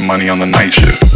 Money on the night shift.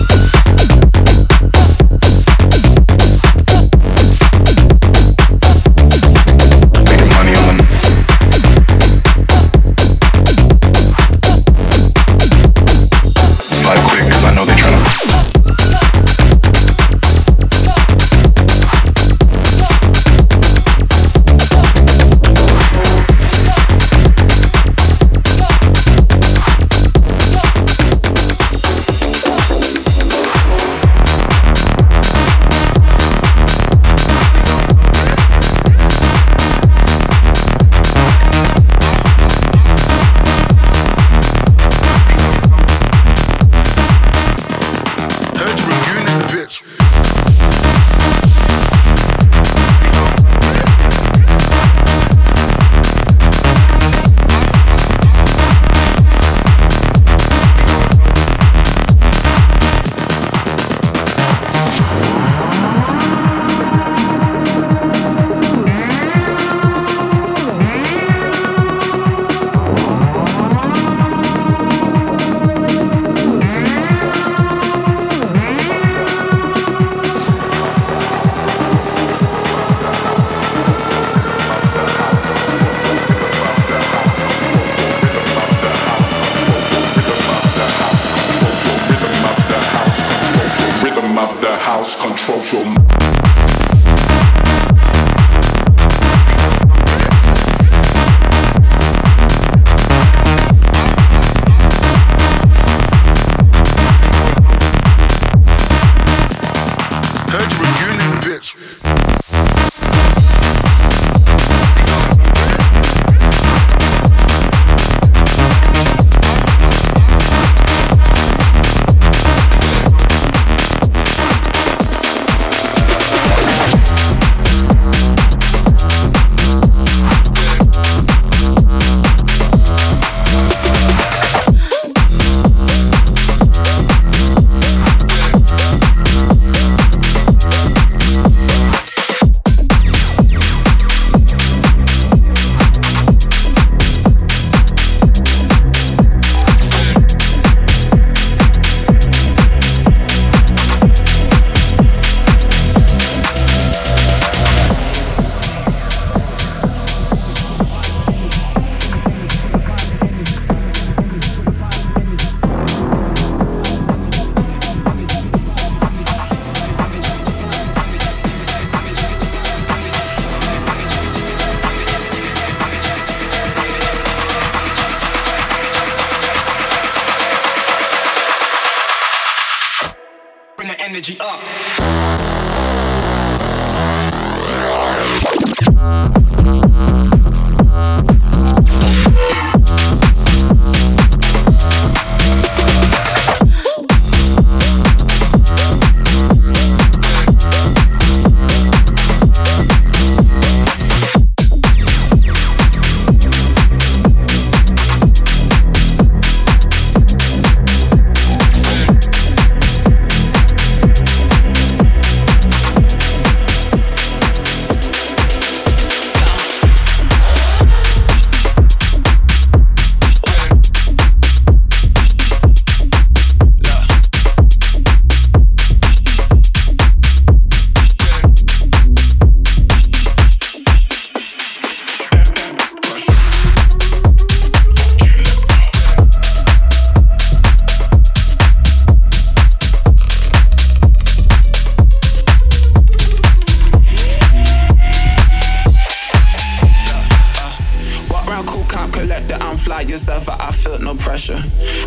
yourself, I, I felt no pressure.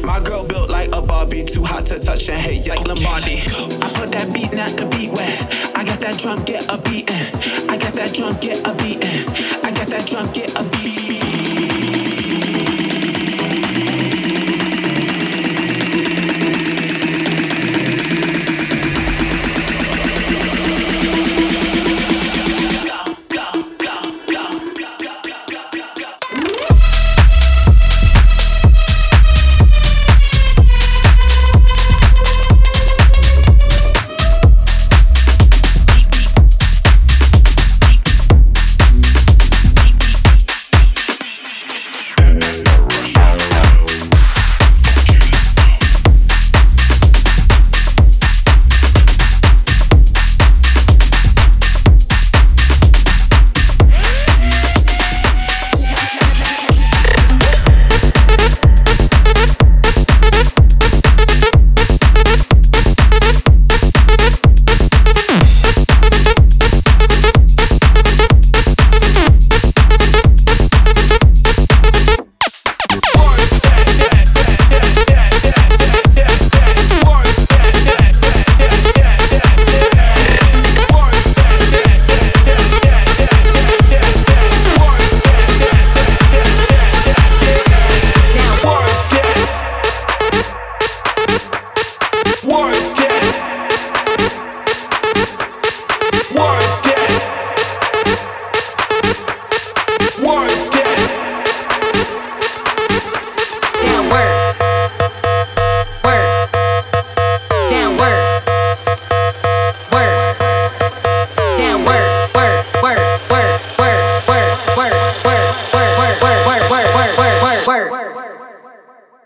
My girl built like a Barbie, too hot to touch and hate like Lombardi. I put that beat, not the beat where I guess that drum get a beat. I guess that drum get a beat. I guess that drum get a beat.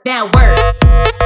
Now work.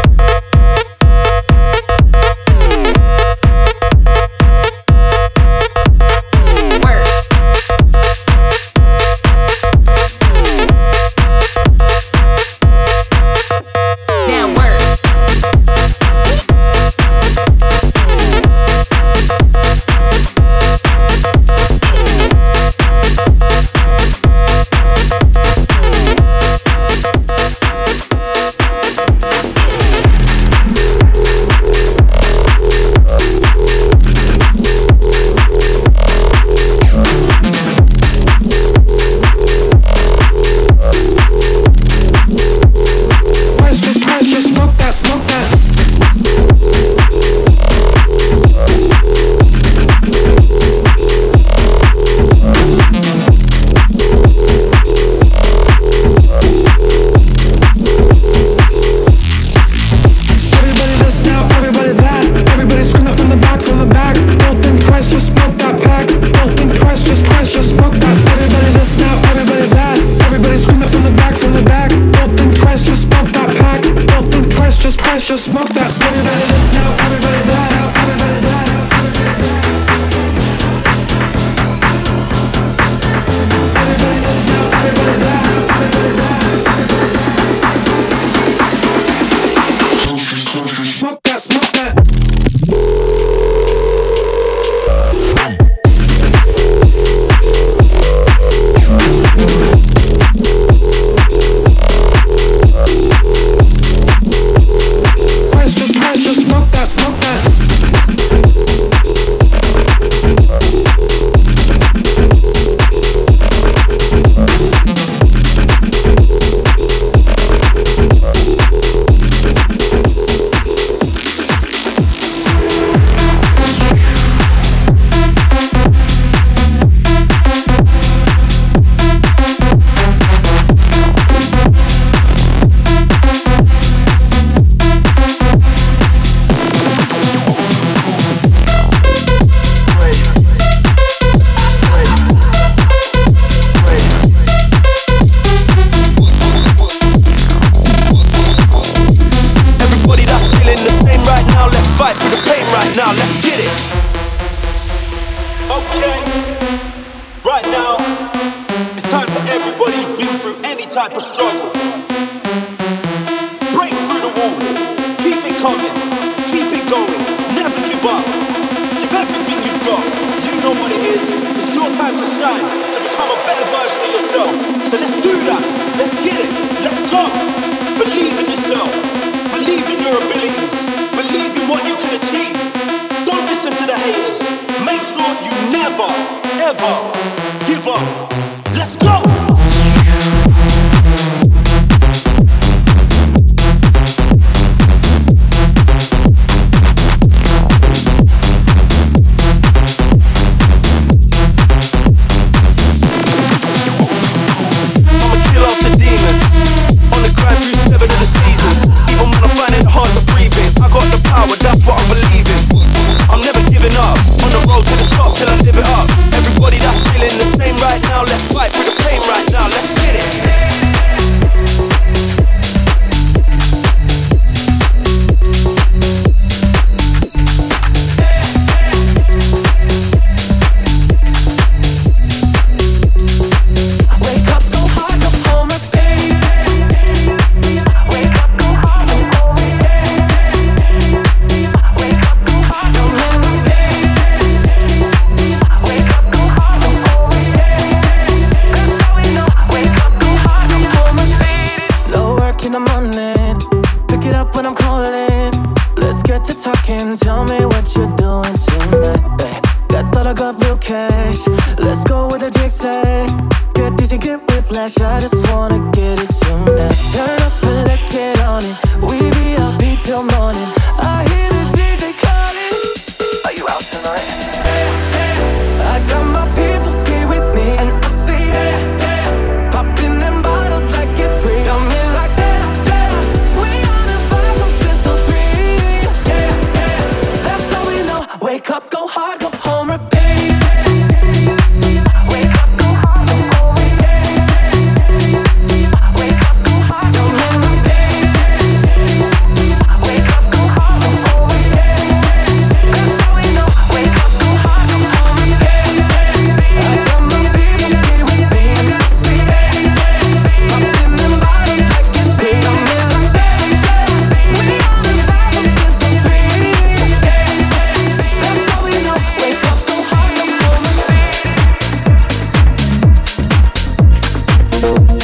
Any morning. you.